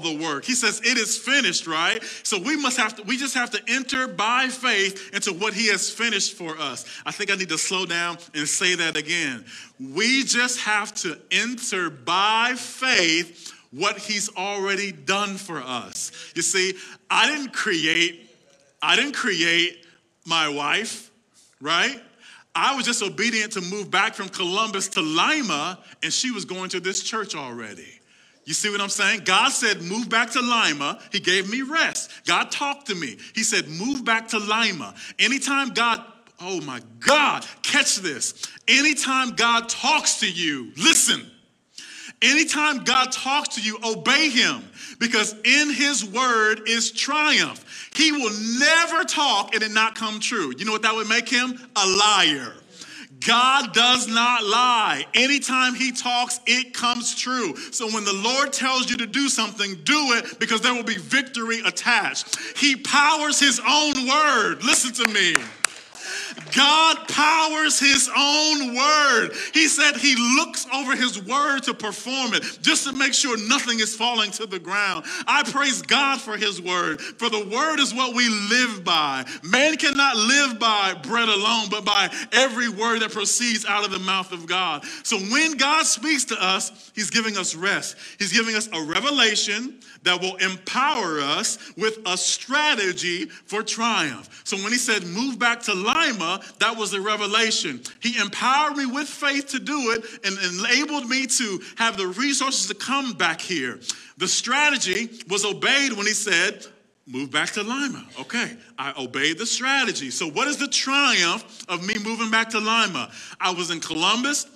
the work. He says it is finished, right? So we must have to, we just have to enter by faith into what he has finished for us. I think I need to slow down and say that again. We just have to enter by faith what he's already done for us. You see, I didn't create, I didn't create my wife, right? I was just obedient to move back from Columbus to Lima, and she was going to this church already. You see what I'm saying? God said, move back to Lima. He gave me rest. God talked to me. He said, move back to Lima. Anytime God, oh my God, catch this. Anytime God talks to you, listen. Anytime God talks to you, obey him because in his word is triumph. He will never talk and it not come true. You know what that would make him? A liar. God does not lie. Anytime he talks, it comes true. So when the Lord tells you to do something, do it because there will be victory attached. He powers his own word. Listen to me. God powers his own word. He said he looks over his word to perform it, just to make sure nothing is falling to the ground. I praise God for his word, for the word is what we live by. Man cannot live by bread alone, but by every word that proceeds out of the mouth of God. So when God speaks to us, he's giving us rest. He's giving us a revelation that will empower us with a strategy for triumph. So when he said, move back to Lima, that was a revelation. He empowered me with faith to do it and enabled me to have the resources to come back here. The strategy was obeyed when he said, move back to Lima. Okay, I obeyed the strategy. So, what is the triumph of me moving back to Lima? I was in Columbus.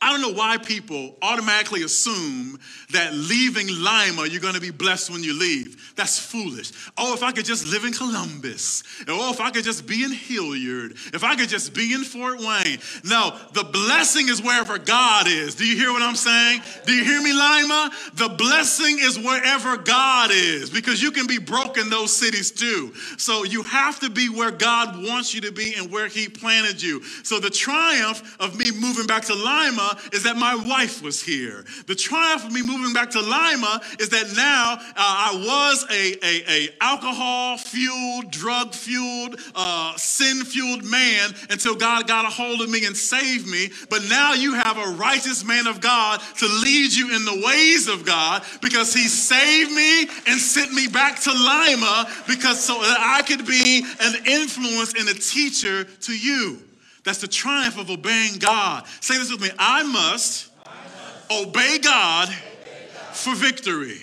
I don't know why people automatically assume that leaving Lima, you're going to be blessed when you leave. That's foolish. Oh, if I could just live in Columbus. Oh, if I could just be in Hilliard. If I could just be in Fort Wayne. No, the blessing is wherever God is. Do you hear what I'm saying? Do you hear me, Lima? The blessing is wherever God is because you can be broke in those cities too. So you have to be where God wants you to be and where He planted you. So the triumph of me moving back to Lima is that my wife was here. The triumph of me moving back to Lima is that now uh, I was a, a, a alcohol fueled, drug fueled, uh, sin fueled man until God got a hold of me and saved me. But now you have a righteous man of God to lead you in the ways of God because he saved me and sent me back to Lima because so that I could be an influence and a teacher to you. That's the triumph of obeying God. Say this with me I must, I must obey, God obey God for victory.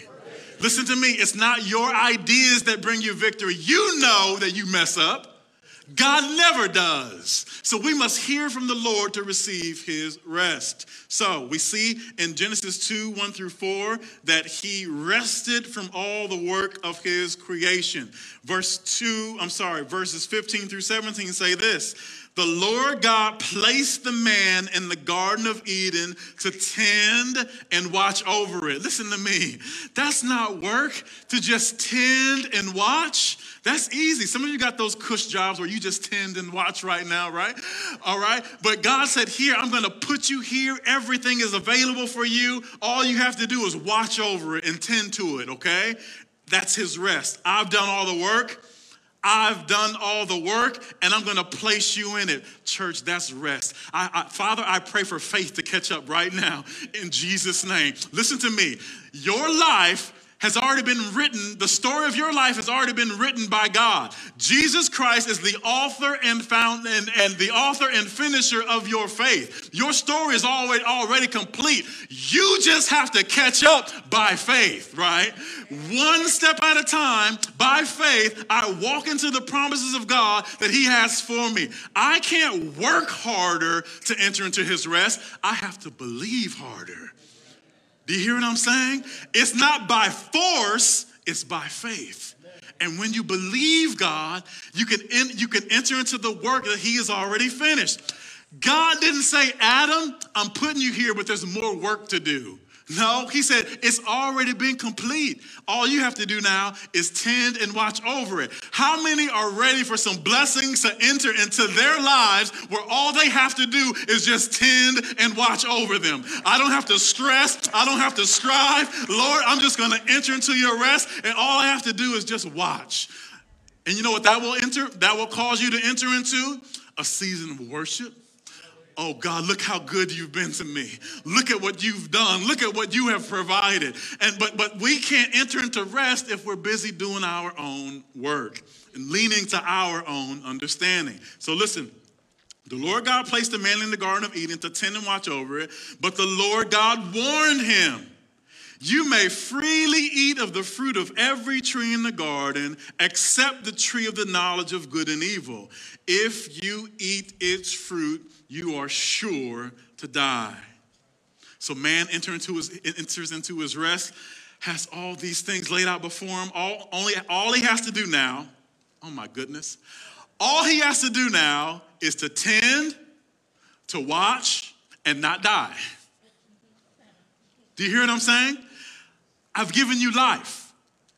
Listen to me, it's not your ideas that bring you victory. You know that you mess up. God never does. So we must hear from the Lord to receive his rest. So we see in Genesis 2 1 through 4 that he rested from all the work of his creation. Verse 2, I'm sorry, verses 15 through 17 say this the Lord God placed the man in the Garden of Eden to tend and watch over it. Listen to me. That's not work to just tend and watch. That's easy. Some of you got those cush jobs where you just tend and watch right now, right? All right. But God said, Here, I'm going to put you here. Everything is available for you. All you have to do is watch over it and tend to it, okay? That's His rest. I've done all the work. I've done all the work and I'm going to place you in it. Church, that's rest. I, I, Father, I pray for faith to catch up right now in Jesus' name. Listen to me. Your life has already been written, the story of your life has already been written by God. Jesus Christ is the author and found and, and the author and finisher of your faith. Your story is already already complete. You just have to catch up by faith, right? One step at a time, by faith, I walk into the promises of God that He has for me. I can't work harder to enter into His rest. I have to believe harder. Do you hear what I'm saying? It's not by force, it's by faith. And when you believe God, you can, in, you can enter into the work that He has already finished. God didn't say, Adam, I'm putting you here, but there's more work to do. No, he said it's already been complete. All you have to do now is tend and watch over it. How many are ready for some blessings to enter into their lives where all they have to do is just tend and watch over them? I don't have to stress, I don't have to strive. Lord, I'm just going to enter into your rest, and all I have to do is just watch. And you know what that will enter? That will cause you to enter into a season of worship Oh God, look how good you've been to me. Look at what you've done. Look at what you have provided. And but but we can't enter into rest if we're busy doing our own work and leaning to our own understanding. So listen, the Lord God placed the man in the Garden of Eden to tend and watch over it, but the Lord God warned him. You may freely eat of the fruit of every tree in the garden, except the tree of the knowledge of good and evil. If you eat its fruit, you are sure to die. So man enter into his, enters into his rest, has all these things laid out before him. All, only, all he has to do now, oh my goodness, all he has to do now is to tend, to watch, and not die. Do you hear what I'm saying? I've given you life.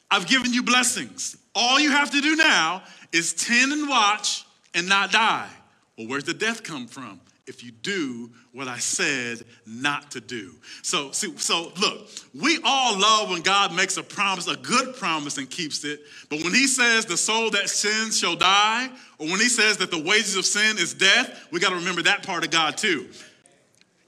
I've given you blessings. All you have to do now is tend and watch and not die. Well, where's the death come from? If you do what I said not to do. So, see, so look, we all love when God makes a promise, a good promise, and keeps it. But when He says the soul that sins shall die, or when He says that the wages of sin is death, we got to remember that part of God too.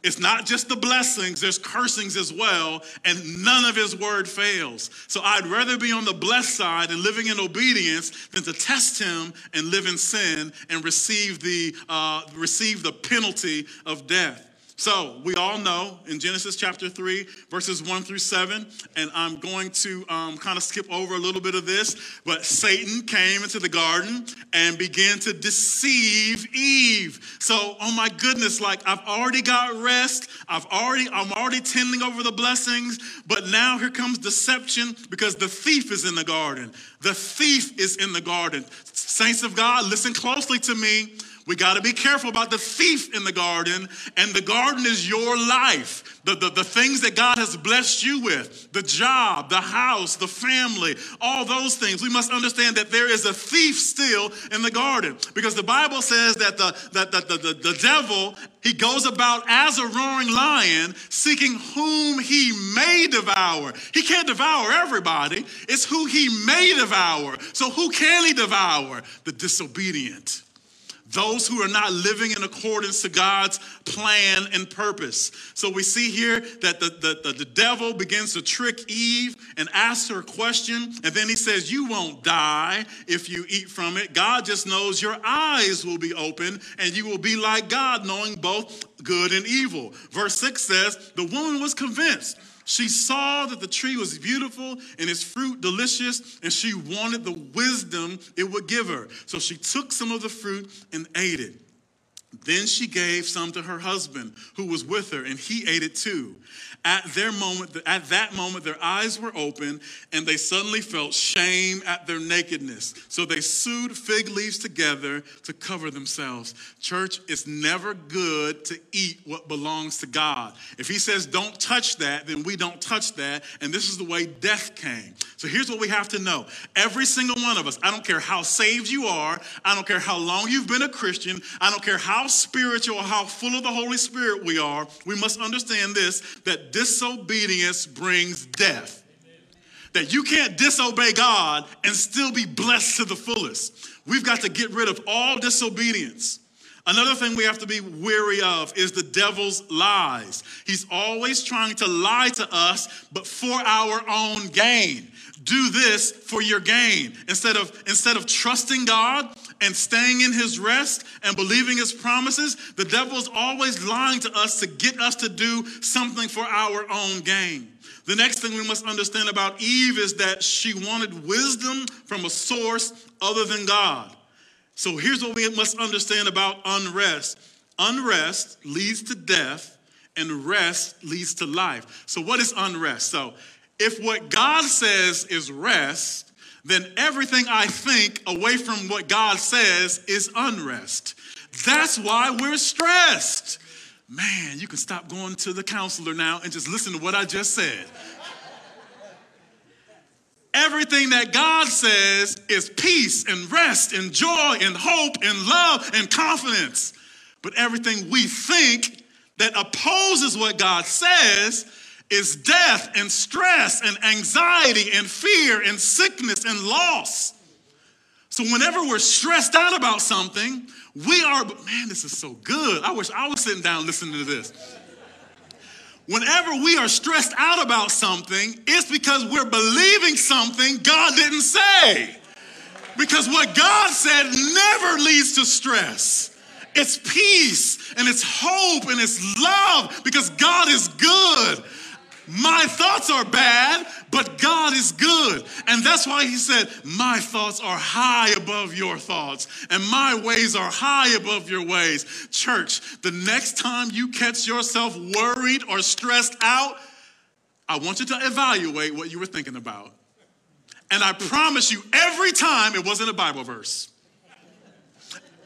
It's not just the blessings, there's cursings as well, and none of his word fails. So I'd rather be on the blessed side and living in obedience than to test him and live in sin and receive the, uh, receive the penalty of death. So we all know in Genesis chapter 3, verses 1 through 7, and I'm going to um, kind of skip over a little bit of this, but Satan came into the garden and began to deceive Eve. So, oh my goodness, like I've already got rest, I've already, I'm already tending over the blessings, but now here comes deception because the thief is in the garden. The thief is in the garden. Saints of God, listen closely to me. We got to be careful about the thief in the garden, and the garden is your life. The, the, the things that God has blessed you with the job, the house, the family, all those things. We must understand that there is a thief still in the garden because the Bible says that the, that the, the, the, the devil, he goes about as a roaring lion seeking whom he may devour. He can't devour everybody, it's who he may devour. So, who can he devour? The disobedient those who are not living in accordance to God's plan and purpose. So we see here that the, the, the, the, devil begins to trick Eve and asks her a question. And then he says, You won't die if you eat from it. God just knows your eyes will be open and you will be like God, knowing both good and evil. Verse 6 says, The woman was convinced she saw that the tree was beautiful and its fruit delicious, and she wanted the wisdom it would give her. So she took some of the fruit and ate it. Then she gave some to her husband who was with her, and he ate it too. At their moment, at that moment, their eyes were open, and they suddenly felt shame at their nakedness. So they sewed fig leaves together to cover themselves. Church, it's never good to eat what belongs to God. If He says don't touch that, then we don't touch that, and this is the way death came. So here's what we have to know: every single one of us, I don't care how saved you are, I don't care how long you've been a Christian, I don't care how spiritual or how full of the Holy Spirit we are, we must understand this that disobedience brings death. That you can't disobey God and still be blessed to the fullest. We've got to get rid of all disobedience. Another thing we have to be weary of is the devil's lies. He's always trying to lie to us, but for our own gain. Do this for your gain. Instead of, instead of trusting God and staying in his rest and believing his promises, the devil is always lying to us to get us to do something for our own gain. The next thing we must understand about Eve is that she wanted wisdom from a source other than God. So here's what we must understand about unrest unrest leads to death, and rest leads to life. So, what is unrest? So, if what God says is rest, then everything I think away from what God says is unrest. That's why we're stressed. man, you can stop going to the counselor now and just listen to what I just said. Everything that God says is peace and rest and joy and hope and love and confidence. But everything we think that opposes what God says is death and stress and anxiety and fear and sickness and loss. So, whenever we're stressed out about something, we are, man, this is so good. I wish I was sitting down listening to this. Whenever we are stressed out about something, it's because we're believing something God didn't say. Because what God said never leads to stress. It's peace and it's hope and it's love because God is good. My thoughts are bad, but God is good. And that's why he said, My thoughts are high above your thoughts, and my ways are high above your ways. Church, the next time you catch yourself worried or stressed out, I want you to evaluate what you were thinking about. And I promise you, every time it wasn't a Bible verse.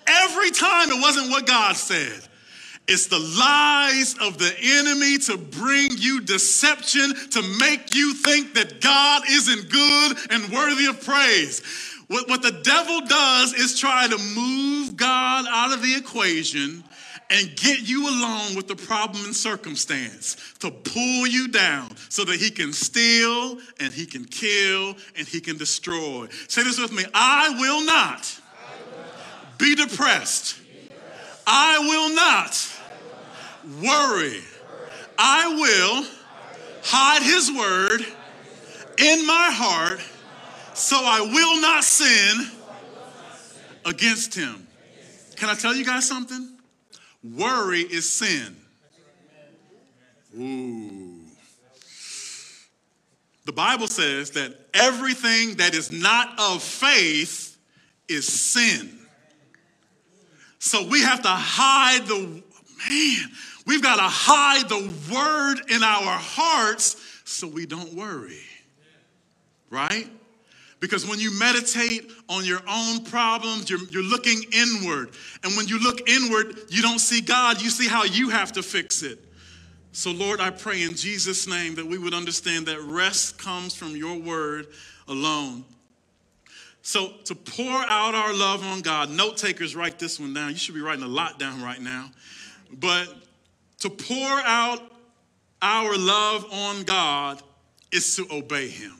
Every time it wasn't what God said. It's the lies of the enemy to bring you deception, to make you think that God isn't good and worthy of praise. What, what the devil does is try to move God out of the equation and get you along with the problem and circumstance to pull you down so that he can steal and he can kill and he can destroy. Say this with me I will not, be depressed. I will not worry. I will hide his word in my heart so I will not sin against him. Can I tell you guys something? Worry is sin. Ooh. The Bible says that everything that is not of faith is sin. So we have to hide the man, We've got to hide the word in our hearts so we don't worry. Right? Because when you meditate on your own problems, you're, you're looking inward. And when you look inward, you don't see God, you see how you have to fix it. So, Lord, I pray in Jesus' name that we would understand that rest comes from your word alone. So, to pour out our love on God, note takers, write this one down. You should be writing a lot down right now. But to pour out our love on God is to obey Him.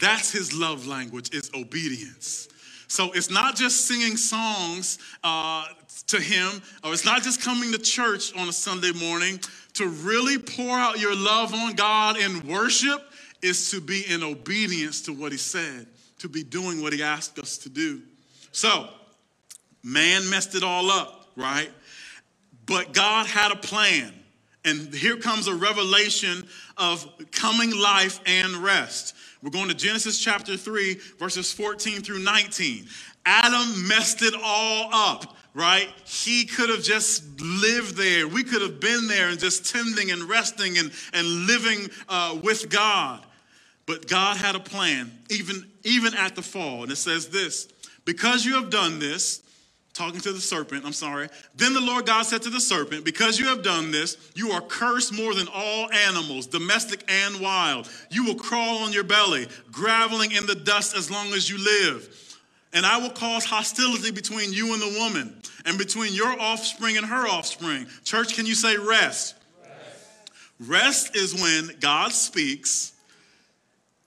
That's His love language, is obedience. So it's not just singing songs uh, to Him, or it's not just coming to church on a Sunday morning. To really pour out your love on God in worship is to be in obedience to what He said, to be doing what He asked us to do. So, man messed it all up, right? But God had a plan. And here comes a revelation of coming life and rest. We're going to Genesis chapter 3, verses 14 through 19. Adam messed it all up, right? He could have just lived there. We could have been there and just tending and resting and, and living uh, with God. But God had a plan, even, even at the fall. And it says this Because you have done this, talking to the serpent, I'm sorry. Then the Lord God said to the serpent, Because you have done this, you are cursed more than all animals, domestic and wild. You will crawl on your belly, graveling in the dust as long as you live. And I will cause hostility between you and the woman, and between your offspring and her offspring. Church, can you say rest? Rest, rest is when God speaks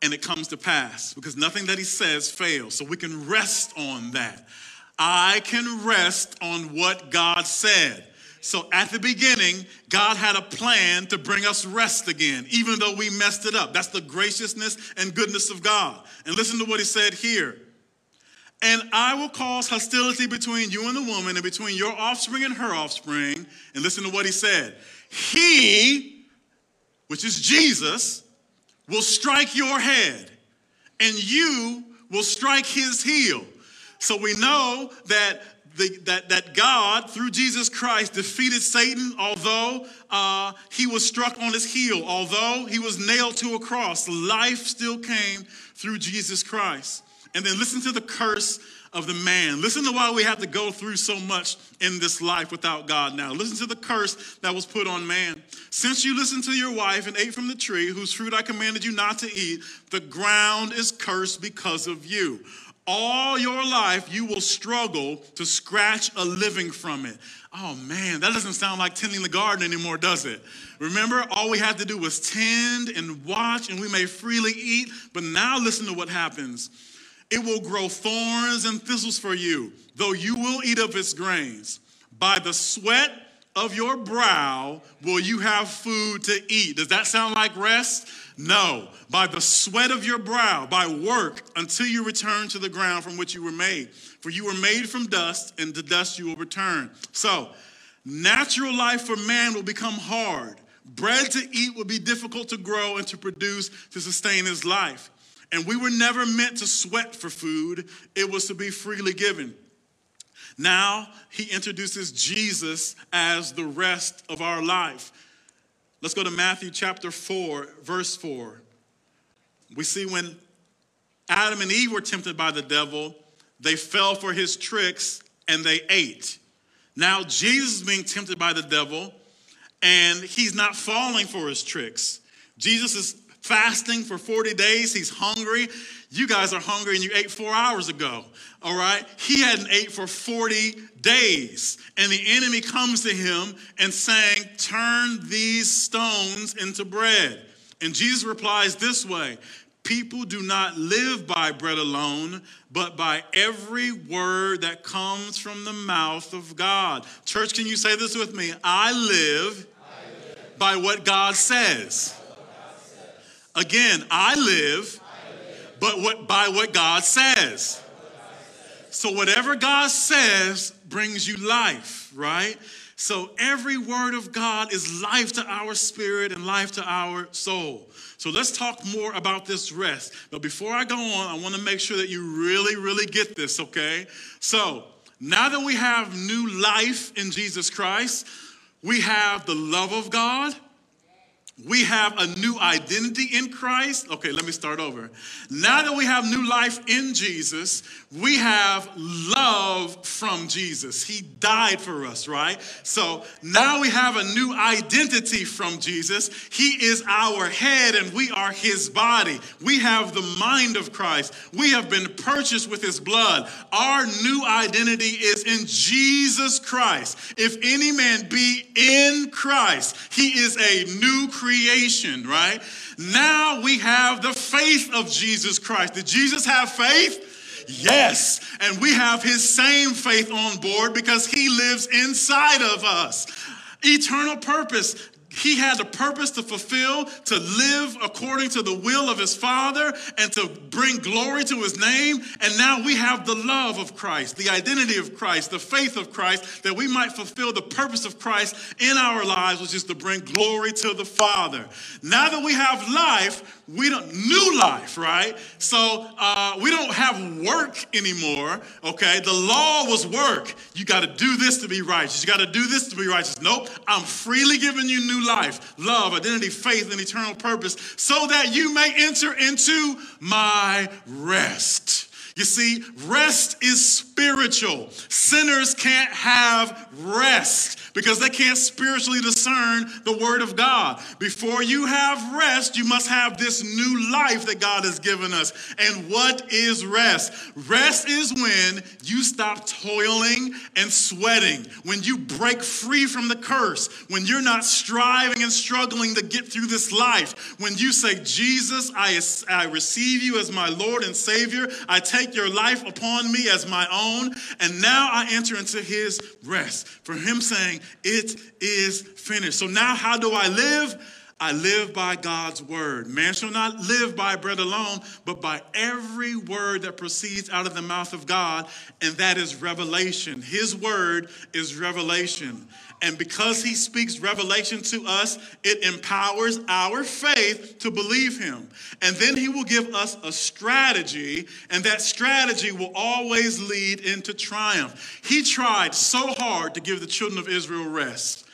and it comes to pass, because nothing that he says fails. So we can rest on that. I can rest on what God said. So at the beginning, God had a plan to bring us rest again, even though we messed it up. That's the graciousness and goodness of God. And listen to what he said here. And I will cause hostility between you and the woman, and between your offspring and her offspring. And listen to what he said. He, which is Jesus, will strike your head, and you will strike his heel. So we know that the, that, that God, through Jesus Christ, defeated Satan, although uh, he was struck on his heel, although he was nailed to a cross, life still came through Jesus Christ. And then listen to the curse of the man. Listen to why we have to go through so much in this life without God now. Listen to the curse that was put on man. Since you listened to your wife and ate from the tree whose fruit I commanded you not to eat, the ground is cursed because of you. All your life, you will struggle to scratch a living from it. Oh man, that doesn't sound like tending the garden anymore, does it? Remember, all we had to do was tend and watch, and we may freely eat. But now, listen to what happens it will grow thorns and thistles for you, though you will eat of its grains. By the sweat of your brow will you have food to eat. Does that sound like rest? No. By the sweat of your brow, by work, until you return to the ground from which you were made. For you were made from dust, and to dust you will return. So, natural life for man will become hard. Bread to eat will be difficult to grow and to produce to sustain his life. And we were never meant to sweat for food, it was to be freely given. Now he introduces Jesus as the rest of our life. Let's go to Matthew chapter 4, verse 4. We see when Adam and Eve were tempted by the devil, they fell for his tricks and they ate. Now Jesus is being tempted by the devil and he's not falling for his tricks. Jesus is fasting for 40 days. He's hungry. You guys are hungry and you ate four hours ago. All right. He hadn't ate for 40 days. And the enemy comes to him and saying, Turn these stones into bread. And Jesus replies this way People do not live by bread alone, but by every word that comes from the mouth of God. Church, can you say this with me? I live, I live. by what God says. Again, I live, but what, by what God says. So, whatever God says brings you life, right? So, every word of God is life to our spirit and life to our soul. So, let's talk more about this rest. But before I go on, I want to make sure that you really, really get this, okay? So, now that we have new life in Jesus Christ, we have the love of God we have a new identity in Christ. Okay, let me start over. Now that we have new life in Jesus, we have love from Jesus. He died for us, right? So now we have a new identity from Jesus. He is our head and we are his body. We have the mind of Christ. We have been purchased with his blood. Our new identity is in Jesus Christ. If any man be in Christ, he is a new creation, right? Now we have the faith of Jesus Christ. Did Jesus have faith? Yes. And we have his same faith on board because he lives inside of us. Eternal purpose. He had a purpose to fulfill, to live according to the will of his Father, and to bring glory to his name. And now we have the love of Christ, the identity of Christ, the faith of Christ, that we might fulfill the purpose of Christ in our lives, which is to bring glory to the Father. Now that we have life, we don't new life right? So uh, we don't have work anymore okay? The law was work. You got to do this to be righteous. You got to do this to be righteous. Nope. I'm freely giving you new life love identity faith and eternal purpose so that you may enter into my rest. You see, rest is spiritual. Sinners can't have rest because they can't spiritually discern the word of God. Before you have rest, you must have this new life that God has given us. And what is rest? Rest is when you stop toiling and sweating, when you break free from the curse, when you're not striving and struggling to get through this life, when you say, Jesus, I, I receive you as my Lord and Savior, I take your life upon me as my own, and now I enter into his rest. For him saying, it is finished. So now, how do I live? I live by God's word. Man shall not live by bread alone, but by every word that proceeds out of the mouth of God, and that is revelation. His word is revelation. And because he speaks revelation to us, it empowers our faith to believe him. And then he will give us a strategy, and that strategy will always lead into triumph. He tried so hard to give the children of Israel rest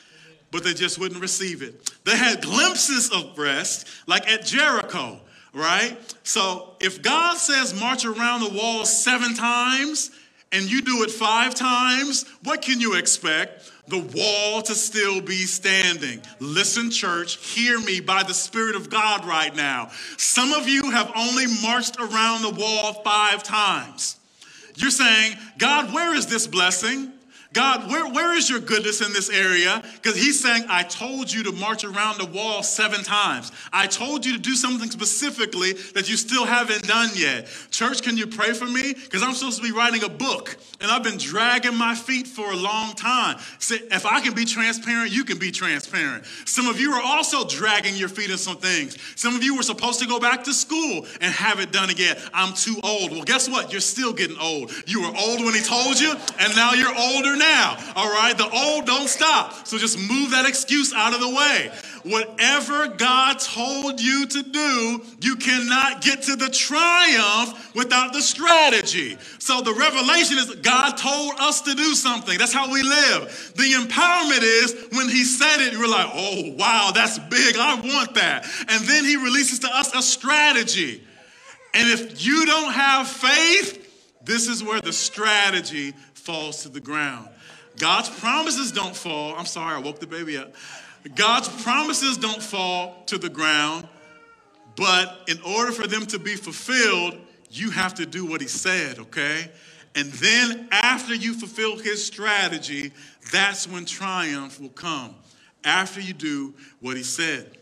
but they just wouldn't receive it. They had glimpses of rest, like at Jericho. right? So if God says march around the wall seven times and you do it five times, what can you expect? The wall to still be standing. Listen, church, hear me by the Spirit of God right now. Some of you have only marched around the wall five times. You're saying, God, where is this blessing? God, where, where is your goodness in this area? Because he's saying, I told you to march around the wall seven times. I told you to do something specifically that you still haven't done yet. Church, can you pray for me? Because I'm supposed to be writing a book and I've been dragging my feet for a long time. See, if I can be transparent, you can be transparent. Some of you are also dragging your feet in some things. Some of you were supposed to go back to school and have it done again. I'm too old. Well, guess what? You're still getting old. You were old when he told you, and now you're older now now. All right, the old don't stop. So just move that excuse out of the way. Whatever God told you to do, you cannot get to the triumph without the strategy. So the revelation is God told us to do something. That's how we live. The empowerment is when He said it, you're like, oh, wow, that's big. I want that. And then He releases to us a strategy. And if you don't have faith, this is where the strategy falls to the ground. God's promises don't fall. I'm sorry, I woke the baby up. God's promises don't fall to the ground, but in order for them to be fulfilled, you have to do what he said, okay? And then after you fulfill his strategy, that's when triumph will come. After you do what he said.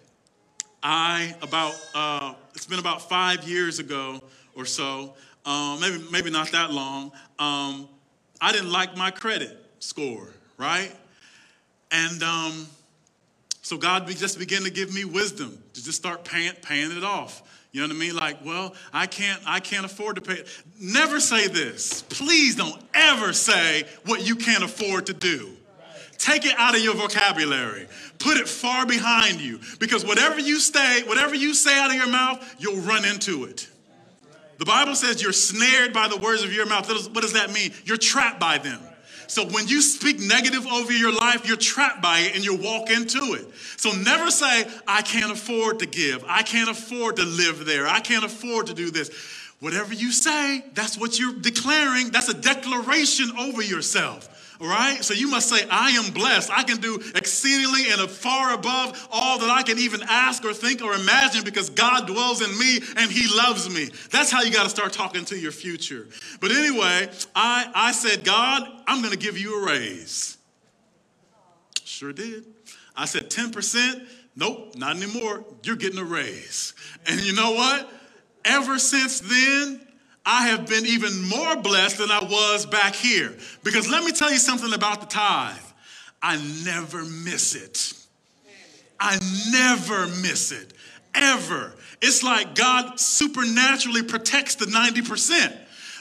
I, about, uh, it's been about five years ago or so, um, maybe, maybe not that long, um, I didn't like my credit score, right? And um, so God just began to give me wisdom to just start paying, paying it off. You know what I mean? Like, well, I can't, I can't afford to pay. It. Never say this. Please don't ever say what you can't afford to do. Take it out of your vocabulary. Put it far behind you. Because whatever you say, whatever you say out of your mouth, you'll run into it. The Bible says you're snared by the words of your mouth. What does that mean? You're trapped by them. So when you speak negative over your life, you're trapped by it and you walk into it. So never say, I can't afford to give. I can't afford to live there. I can't afford to do this. Whatever you say, that's what you're declaring. That's a declaration over yourself. Right? So you must say, I am blessed. I can do exceedingly and far above all that I can even ask or think or imagine because God dwells in me and He loves me. That's how you got to start talking to your future. But anyway, I, I said, God, I'm going to give you a raise. Sure did. I said, 10%. Nope, not anymore. You're getting a raise. And you know what? Ever since then, I have been even more blessed than I was back here. Because let me tell you something about the tithe I never miss it. I never miss it, ever. It's like God supernaturally protects the 90%.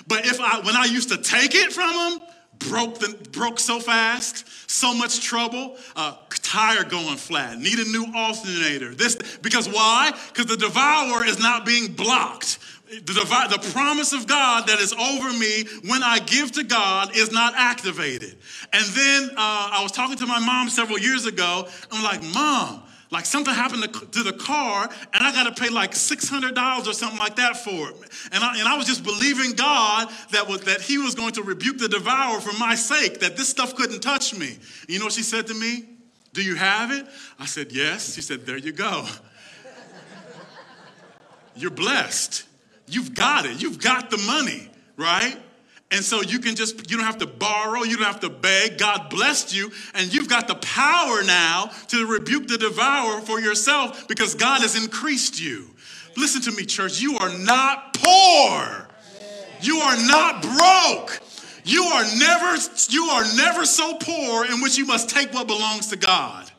But if I, when I used to take it from him, broke, the, broke so fast, so much trouble, uh, tire going flat, need a new alternator. This, because why? Because the devourer is not being blocked the, the promise of God that is over me when I give to God is not activated. And then uh, I was talking to my mom several years ago. I'm like, Mom, like something happened to, to the car and I got to pay like $600 or something like that for it. And I, and I was just believing God that, was, that He was going to rebuke the devourer for my sake, that this stuff couldn't touch me. You know what she said to me? Do you have it? I said, Yes. She said, There you go. You're blessed. You've got it. You've got the money, right? And so you can just, you don't have to borrow, you don't have to beg. God blessed you, and you've got the power now to rebuke the devourer for yourself because God has increased you. Listen to me, church. You are not poor. You are not broke. You are never, you are never so poor in which you must take what belongs to God.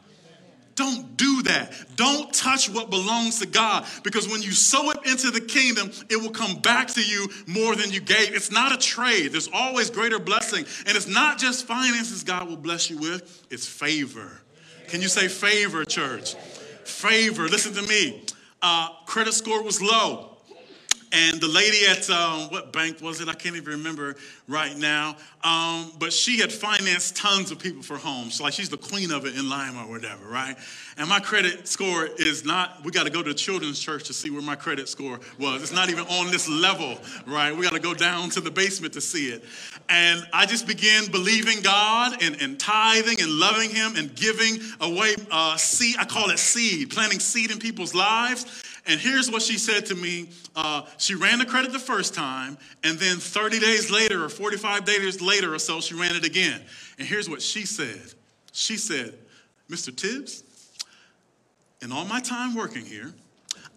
Don't do that. Don't touch what belongs to God because when you sow it into the kingdom, it will come back to you more than you gave. It's not a trade, there's always greater blessing. And it's not just finances God will bless you with, it's favor. Can you say favor, church? Favor. Listen to me. Uh, credit score was low. And the lady at um, what bank was it? I can't even remember right now. Um, but she had financed tons of people for homes. So like she's the queen of it in Lima or whatever, right? And my credit score is not, we got to go to the children's church to see where my credit score was. It's not even on this level, right? We got to go down to the basement to see it. And I just began believing God and, and tithing and loving Him and giving away uh, seed. I call it seed, planting seed in people's lives. And here's what she said to me. Uh, she ran the credit the first time, and then 30 days later or 45 days later or so, she ran it again. And here's what she said She said, Mr. Tibbs, in all my time working here,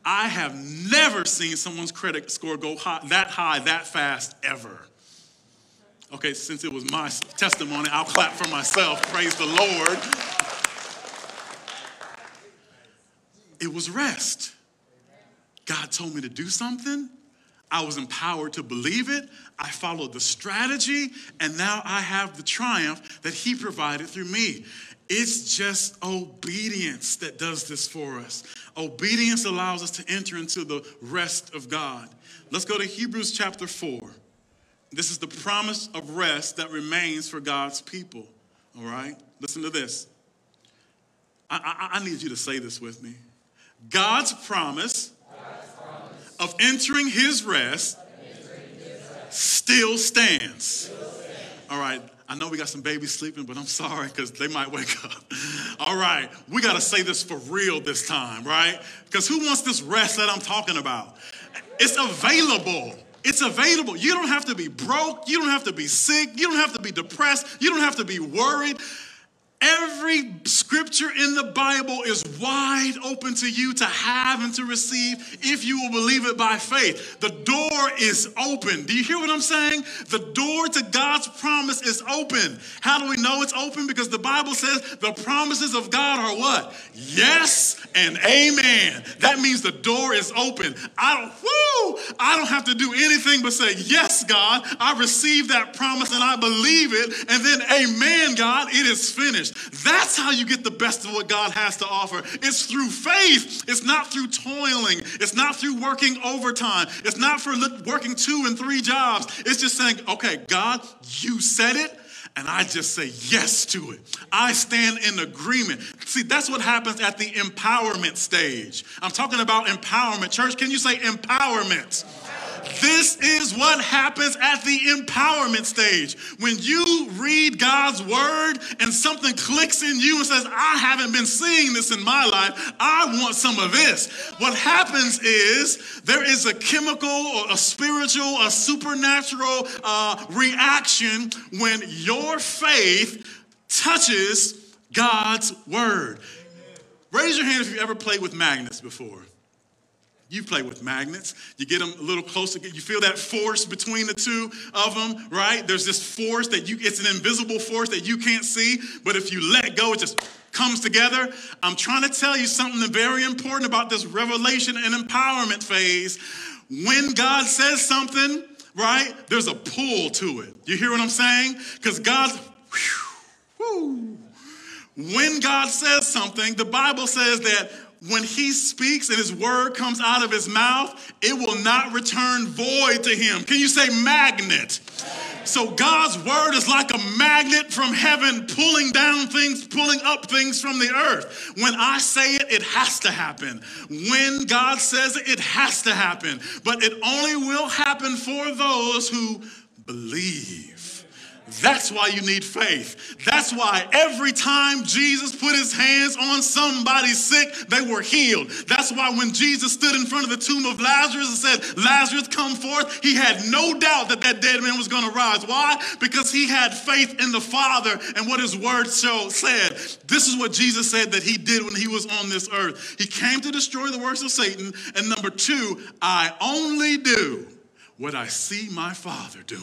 I have never seen someone's credit score go high, that high, that fast, ever. Okay, since it was my testimony, I'll clap for myself. Praise the Lord. It was rest. God told me to do something. I was empowered to believe it. I followed the strategy, and now I have the triumph that He provided through me. It's just obedience that does this for us. Obedience allows us to enter into the rest of God. Let's go to Hebrews chapter 4. This is the promise of rest that remains for God's people. All right? Listen to this. I, I, I need you to say this with me. God's promise of entering his rest still stands. All right, I know we got some babies sleeping, but I'm sorry because they might wake up. All right, we got to say this for real this time, right? Because who wants this rest that I'm talking about? It's available. It's available. You don't have to be broke. You don't have to be sick. You don't have to be depressed. You don't have to be worried. Every scripture in the Bible is wide open to you to have and to receive if you will believe it by faith. The door is open. Do you hear what I'm saying? The door to God's promise is open. How do we know it's open? Because the Bible says the promises of God are what? Yes and amen. That means the door is open. I don't, I don't have to do anything but say, Yes, God, I receive that promise and I believe it. And then, Amen, God, it is finished. That's how you get the best of what God has to offer. It's through faith. It's not through toiling. It's not through working overtime. It's not for working two and three jobs. It's just saying, okay, God, you said it and I just say yes to it. I stand in agreement. See, that's what happens at the empowerment stage. I'm talking about empowerment. Church, can you say empowerment? This is what happens at the empowerment stage. When you read God's word and something clicks in you and says, I haven't been seeing this in my life, I want some of this. What happens is there is a chemical or a spiritual, a supernatural uh, reaction when your faith touches God's word. Raise your hand if you've ever played with magnets before. You play with magnets. You get them a little closer. You feel that force between the two of them, right? There's this force that you, it's an invisible force that you can't see, but if you let go, it just comes together. I'm trying to tell you something very important about this revelation and empowerment phase. When God says something, right, there's a pull to it. You hear what I'm saying? Because God's, whew, when God says something, the Bible says that when he speaks and his word comes out of his mouth, it will not return void to him. Can you say magnet? So God's word is like a magnet from heaven pulling down things, pulling up things from the earth. When I say it, it has to happen. When God says it, it has to happen. But it only will happen for those who believe. That's why you need faith. That's why every time Jesus put his hands on somebody sick, they were healed. That's why when Jesus stood in front of the tomb of Lazarus and said, Lazarus, come forth, he had no doubt that that dead man was going to rise. Why? Because he had faith in the Father and what his word show, said. This is what Jesus said that he did when he was on this earth. He came to destroy the works of Satan. And number two, I only do what I see my Father doing.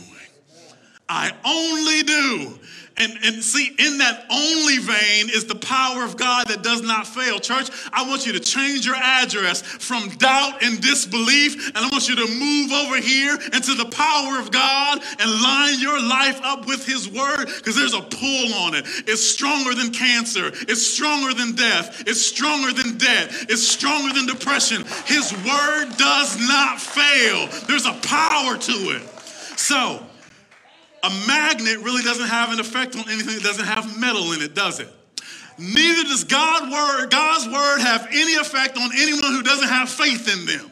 I only do. And, and see, in that only vein is the power of God that does not fail. Church, I want you to change your address from doubt and disbelief, and I want you to move over here into the power of God and line your life up with His Word because there's a pull on it. It's stronger than cancer, it's stronger than death, it's stronger than debt, it's stronger than depression. His Word does not fail, there's a power to it. So, a magnet really doesn't have an effect on anything that doesn't have metal in it, does it? Neither does word, God's word have any effect on anyone who doesn't have faith in them.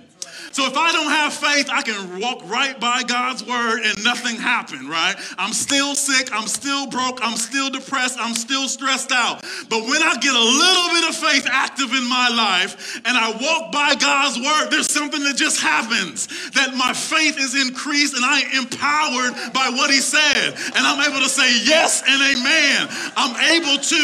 So if I don't have faith, I can walk right by God's word and nothing happened, right? I'm still sick, I'm still broke, I'm still depressed, I'm still stressed out. But when I get a little bit of faith active in my life and I walk by God's word, there's something that just happens that my faith is increased and I am empowered by what he said. And I'm able to say yes and amen. I'm able to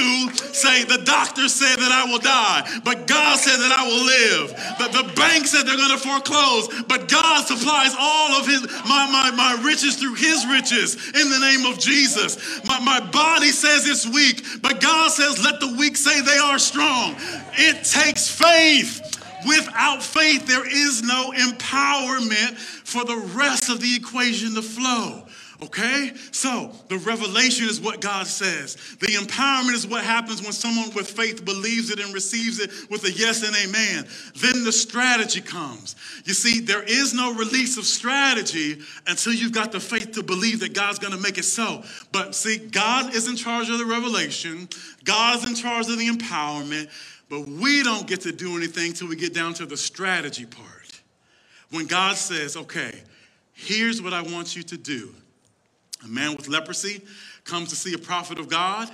say the doctor said that I will die, but God said that I will live. The, the bank said they're going to foreclose clothes, but God supplies all of his my, my, my riches through his riches in the name of Jesus. My, my body says it's weak, but God says, let the weak say they are strong. It takes faith. Without faith, there is no empowerment for the rest of the equation to flow. Okay? So, the revelation is what God says. The empowerment is what happens when someone with faith believes it and receives it with a yes and amen. Then the strategy comes. You see, there is no release of strategy until you've got the faith to believe that God's going to make it so. But see, God is in charge of the revelation, God's in charge of the empowerment, but we don't get to do anything till we get down to the strategy part. When God says, okay, here's what I want you to do. A man with leprosy comes to see a prophet of God,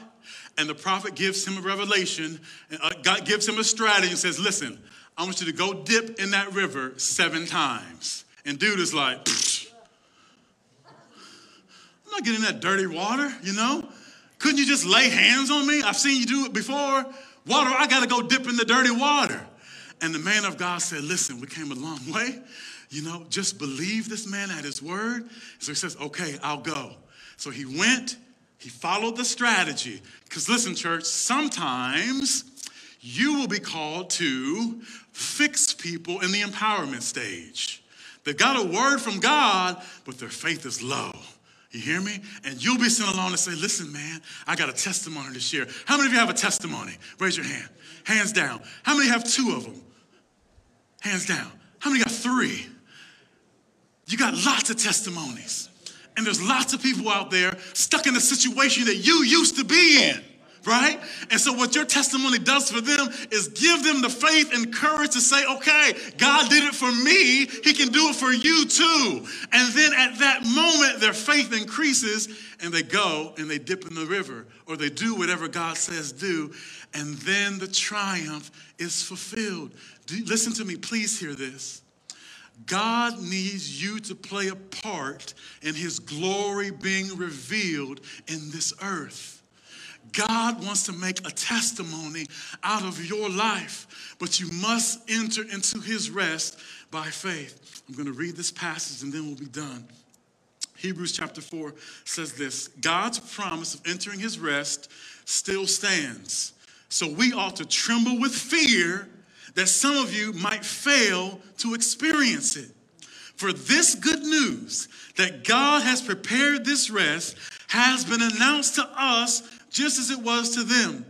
and the prophet gives him a revelation, and uh, God gives him a strategy and says, Listen, I want you to go dip in that river seven times. And dude is like, I'm not getting that dirty water, you know? Couldn't you just lay hands on me? I've seen you do it before. Water, I got to go dip in the dirty water. And the man of God said, Listen, we came a long way. You know, just believe this man at his word. So he says, Okay, I'll go. So he went, he followed the strategy. Because listen, church, sometimes you will be called to fix people in the empowerment stage. They've got a word from God, but their faith is low. You hear me? And you'll be sent along and say, Listen, man, I got a testimony to share. How many of you have a testimony? Raise your hand. Hands down. How many have two of them? Hands down. How many got three? You got lots of testimonies. And there's lots of people out there stuck in the situation that you used to be in, right? And so, what your testimony does for them is give them the faith and courage to say, okay, God did it for me, He can do it for you too. And then at that moment, their faith increases and they go and they dip in the river or they do whatever God says do. And then the triumph is fulfilled. Do, listen to me, please hear this. God needs you to play a part in his glory being revealed in this earth. God wants to make a testimony out of your life, but you must enter into his rest by faith. I'm going to read this passage and then we'll be done. Hebrews chapter 4 says this God's promise of entering his rest still stands. So we ought to tremble with fear that some of you might fail to experience it. For this good news that God has prepared this rest has been announced to us just as it was to them.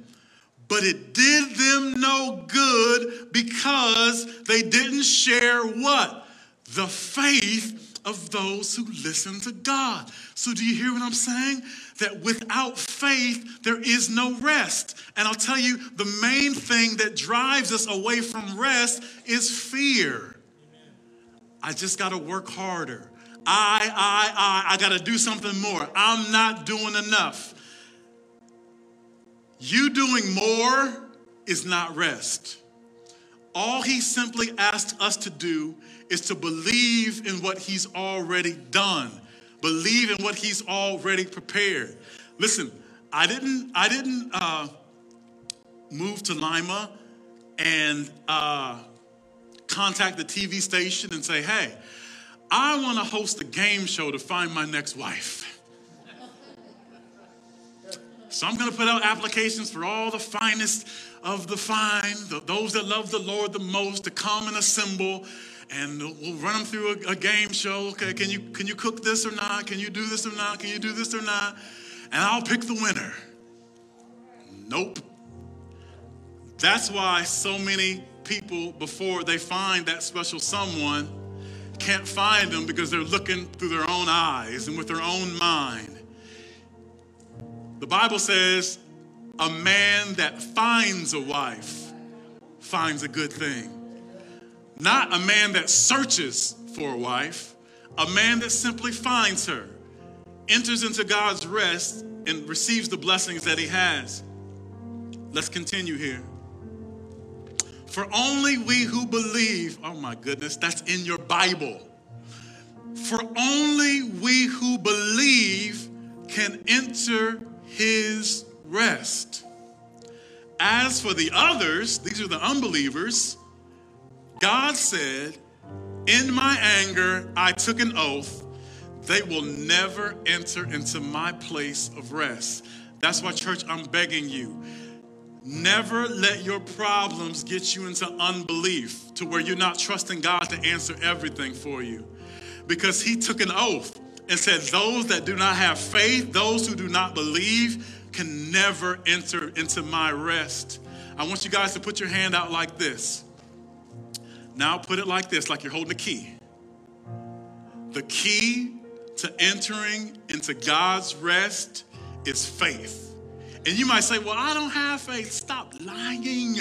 But it did them no good because they didn't share what? The faith of those who listen to God. So, do you hear what I'm saying? That without faith, there is no rest. And I'll tell you, the main thing that drives us away from rest is fear. I just got to work harder. I, I, I, I got to do something more. I'm not doing enough. You doing more is not rest. All he simply asked us to do is to believe in what he's already done. Believe in what he's already prepared. Listen, I didn't, I didn't uh, move to Lima and uh, contact the TV station and say, hey, I want to host a game show to find my next wife. So I'm going to put out applications for all the finest of the fine, the, those that love the Lord the most, to come and assemble. And we'll run them through a, a game show. Okay, can you can you cook this or not? Can you do this or not? Can you do this or not? And I'll pick the winner. Nope. That's why so many people, before they find that special someone, can't find them because they're looking through their own eyes and with their own mind. The Bible says, a man that finds a wife finds a good thing. Not a man that searches for a wife, a man that simply finds her, enters into God's rest, and receives the blessings that he has. Let's continue here. For only we who believe, oh my goodness, that's in your Bible. For only we who believe can enter his rest. As for the others, these are the unbelievers, God said, In my anger, I took an oath, they will never enter into my place of rest. That's why, church, I'm begging you. Never let your problems get you into unbelief to where you're not trusting God to answer everything for you. Because He took an oath and said, Those that do not have faith, those who do not believe, can never enter into my rest. I want you guys to put your hand out like this. Now put it like this, like you're holding a key. The key to entering into God's rest is faith. And you might say, Well, I don't have faith. Stop lying.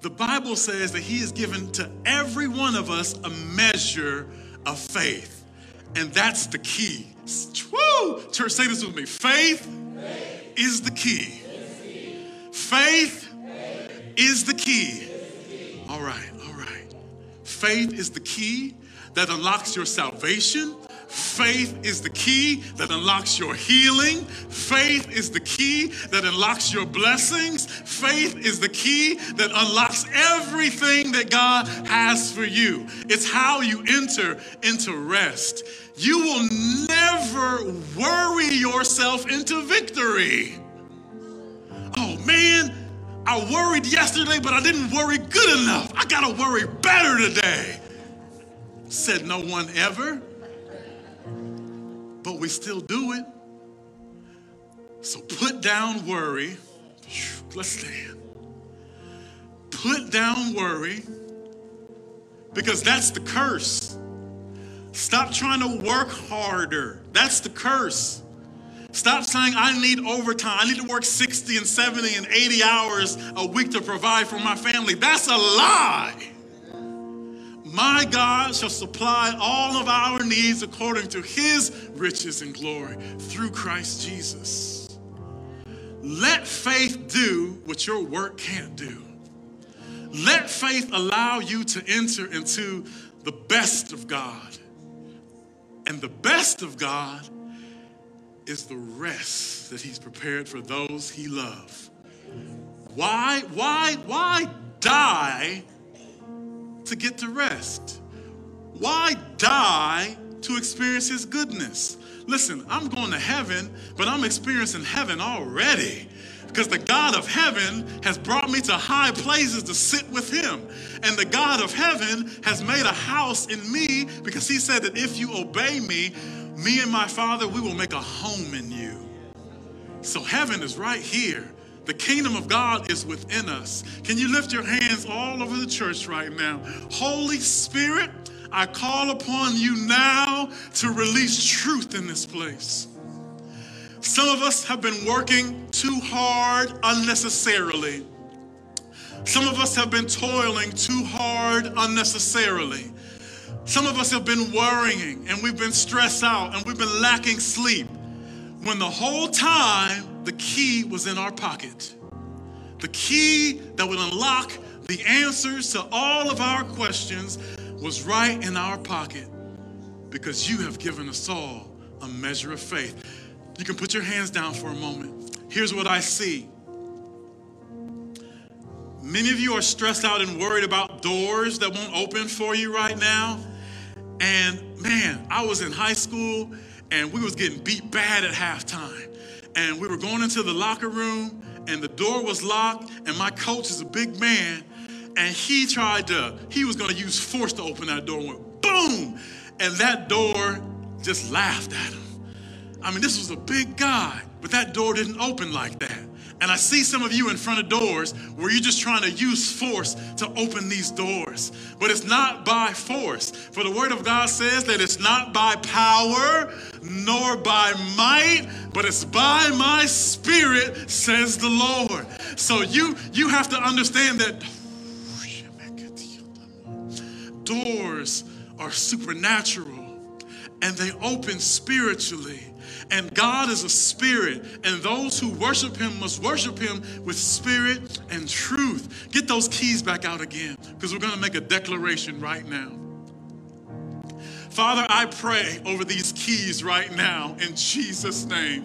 The Bible says that He has given to every one of us a measure of faith. And that's the key. Woo! Church, say this with me. Faith, faith. is the key. Faith, faith is the key. All right, all right. Faith is the key that unlocks your salvation. Faith is the key that unlocks your healing. Faith is the key that unlocks your blessings. Faith is the key that unlocks everything that God has for you. It's how you enter into rest. You will never worry yourself into victory. Oh man, I worried yesterday, but I didn't worry good enough. I gotta worry better today. Said no one ever but we still do it. So put down worry. Let's stand. Put down worry because that's the curse. Stop trying to work harder. That's the curse. Stop saying, I need overtime. I need to work 60 and 70 and 80 hours a week to provide for my family. That's a lie. My God shall supply all of our needs according to his riches and glory through Christ Jesus. Let faith do what your work can't do. Let faith allow you to enter into the best of God. And the best of God is the rest that he's prepared for those he loves. Why, why, why die to get to rest? Why die to experience His goodness? Listen, I'm going to heaven, but I'm experiencing heaven already because the God of heaven has brought me to high places to sit with him. And the God of heaven has made a house in me because he said that if you obey me, me and my Father, we will make a home in you. So heaven is right here. The kingdom of God is within us. Can you lift your hands all over the church right now? Holy Spirit, I call upon you now to release truth in this place. Some of us have been working too hard unnecessarily. Some of us have been toiling too hard unnecessarily. Some of us have been worrying and we've been stressed out and we've been lacking sleep when the whole time the key was in our pocket. The key that would unlock the answers to all of our questions was right in our pocket because you have given us all a measure of faith. You can put your hands down for a moment. Here's what I see. Many of you are stressed out and worried about doors that won't open for you right now. And man, I was in high school and we was getting beat bad at halftime. and we were going into the locker room, and the door was locked, and my coach is a big man, and he tried to, he was gonna use force to open that door, and went boom, and that door just laughed at him. I mean, this was a big guy, but that door didn't open like that. And I see some of you in front of doors where you're just trying to use force to open these doors. But it's not by force. For the word of God says that it's not by power nor by might, but it's by my spirit, says the Lord. So you you have to understand that doors are supernatural and they open spiritually. And God is a spirit, and those who worship him must worship him with spirit and truth. Get those keys back out again, because we're going to make a declaration right now. Father, I pray over these keys right now in Jesus' name.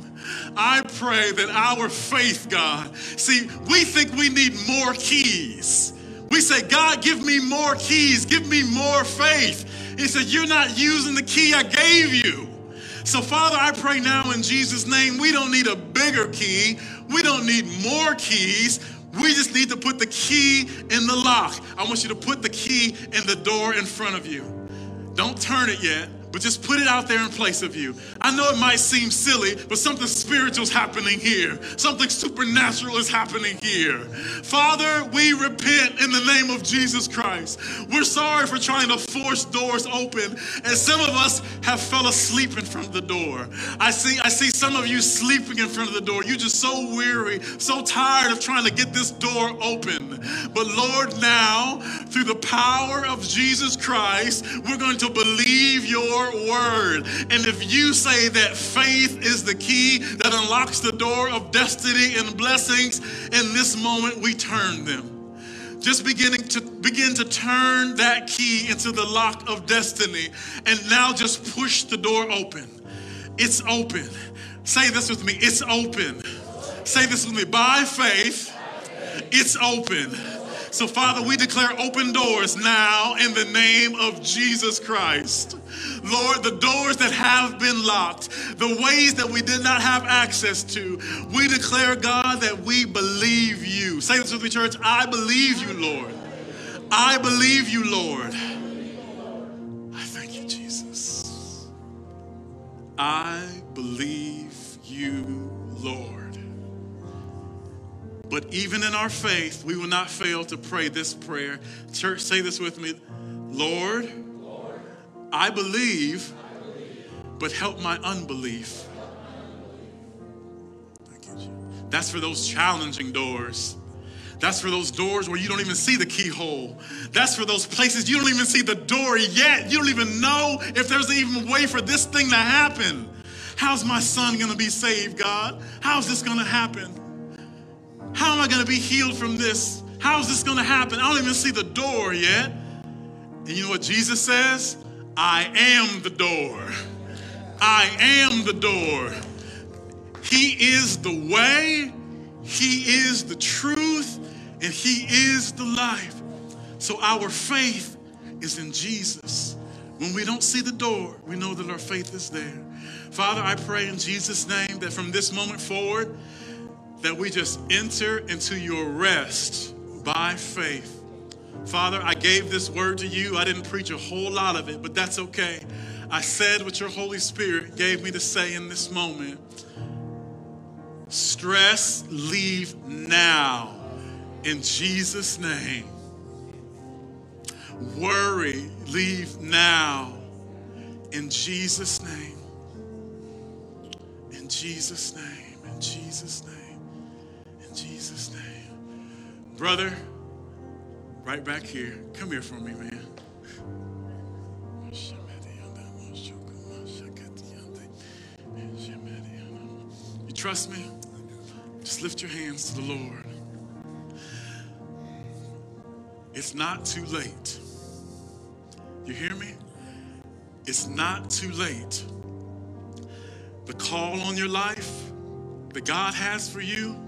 I pray that our faith, God, see, we think we need more keys. We say, God, give me more keys, give me more faith. He said, You're not using the key I gave you. So, Father, I pray now in Jesus' name, we don't need a bigger key. We don't need more keys. We just need to put the key in the lock. I want you to put the key in the door in front of you. Don't turn it yet but just put it out there in place of you. I know it might seem silly, but something spiritual is happening here. Something supernatural is happening here. Father, we repent in the name of Jesus Christ. We're sorry for trying to force doors open, and some of us have fell asleep in front of the door. I see, I see some of you sleeping in front of the door. You're just so weary, so tired of trying to get this door open. But Lord, now, through the power of Jesus Christ, we're going to believe your word. And if you say that faith is the key that unlocks the door of destiny and blessings, in this moment we turn them. Just beginning to begin to turn that key into the lock of destiny and now just push the door open. It's open. Say this with me. It's open. Say this with me. By faith, it's open. So, Father, we declare open doors now in the name of Jesus Christ. Lord, the doors that have been locked, the ways that we did not have access to, we declare, God, that we believe you. Say this with me, church. I believe you, Lord. I believe you, Lord. I thank you, Jesus. I believe you. But even in our faith, we will not fail to pray this prayer. Church, say this with me Lord, Lord I, believe, I believe, but help my unbelief. That's for those challenging doors. That's for those doors where you don't even see the keyhole. That's for those places you don't even see the door yet. You don't even know if there's even a way for this thing to happen. How's my son gonna be saved, God? How's this gonna happen? How am I going to be healed from this? How is this going to happen? I don't even see the door yet. And you know what Jesus says? I am the door. I am the door. He is the way, He is the truth, and He is the life. So our faith is in Jesus. When we don't see the door, we know that our faith is there. Father, I pray in Jesus' name that from this moment forward, that we just enter into your rest by faith. Father, I gave this word to you. I didn't preach a whole lot of it, but that's okay. I said what your Holy Spirit gave me to say in this moment. Stress, leave now in Jesus' name. Worry, leave now in Jesus' name. In Jesus' name. In Jesus' name. Brother, right back here. Come here for me, man. You trust me? Just lift your hands to the Lord. It's not too late. You hear me? It's not too late. The call on your life that God has for you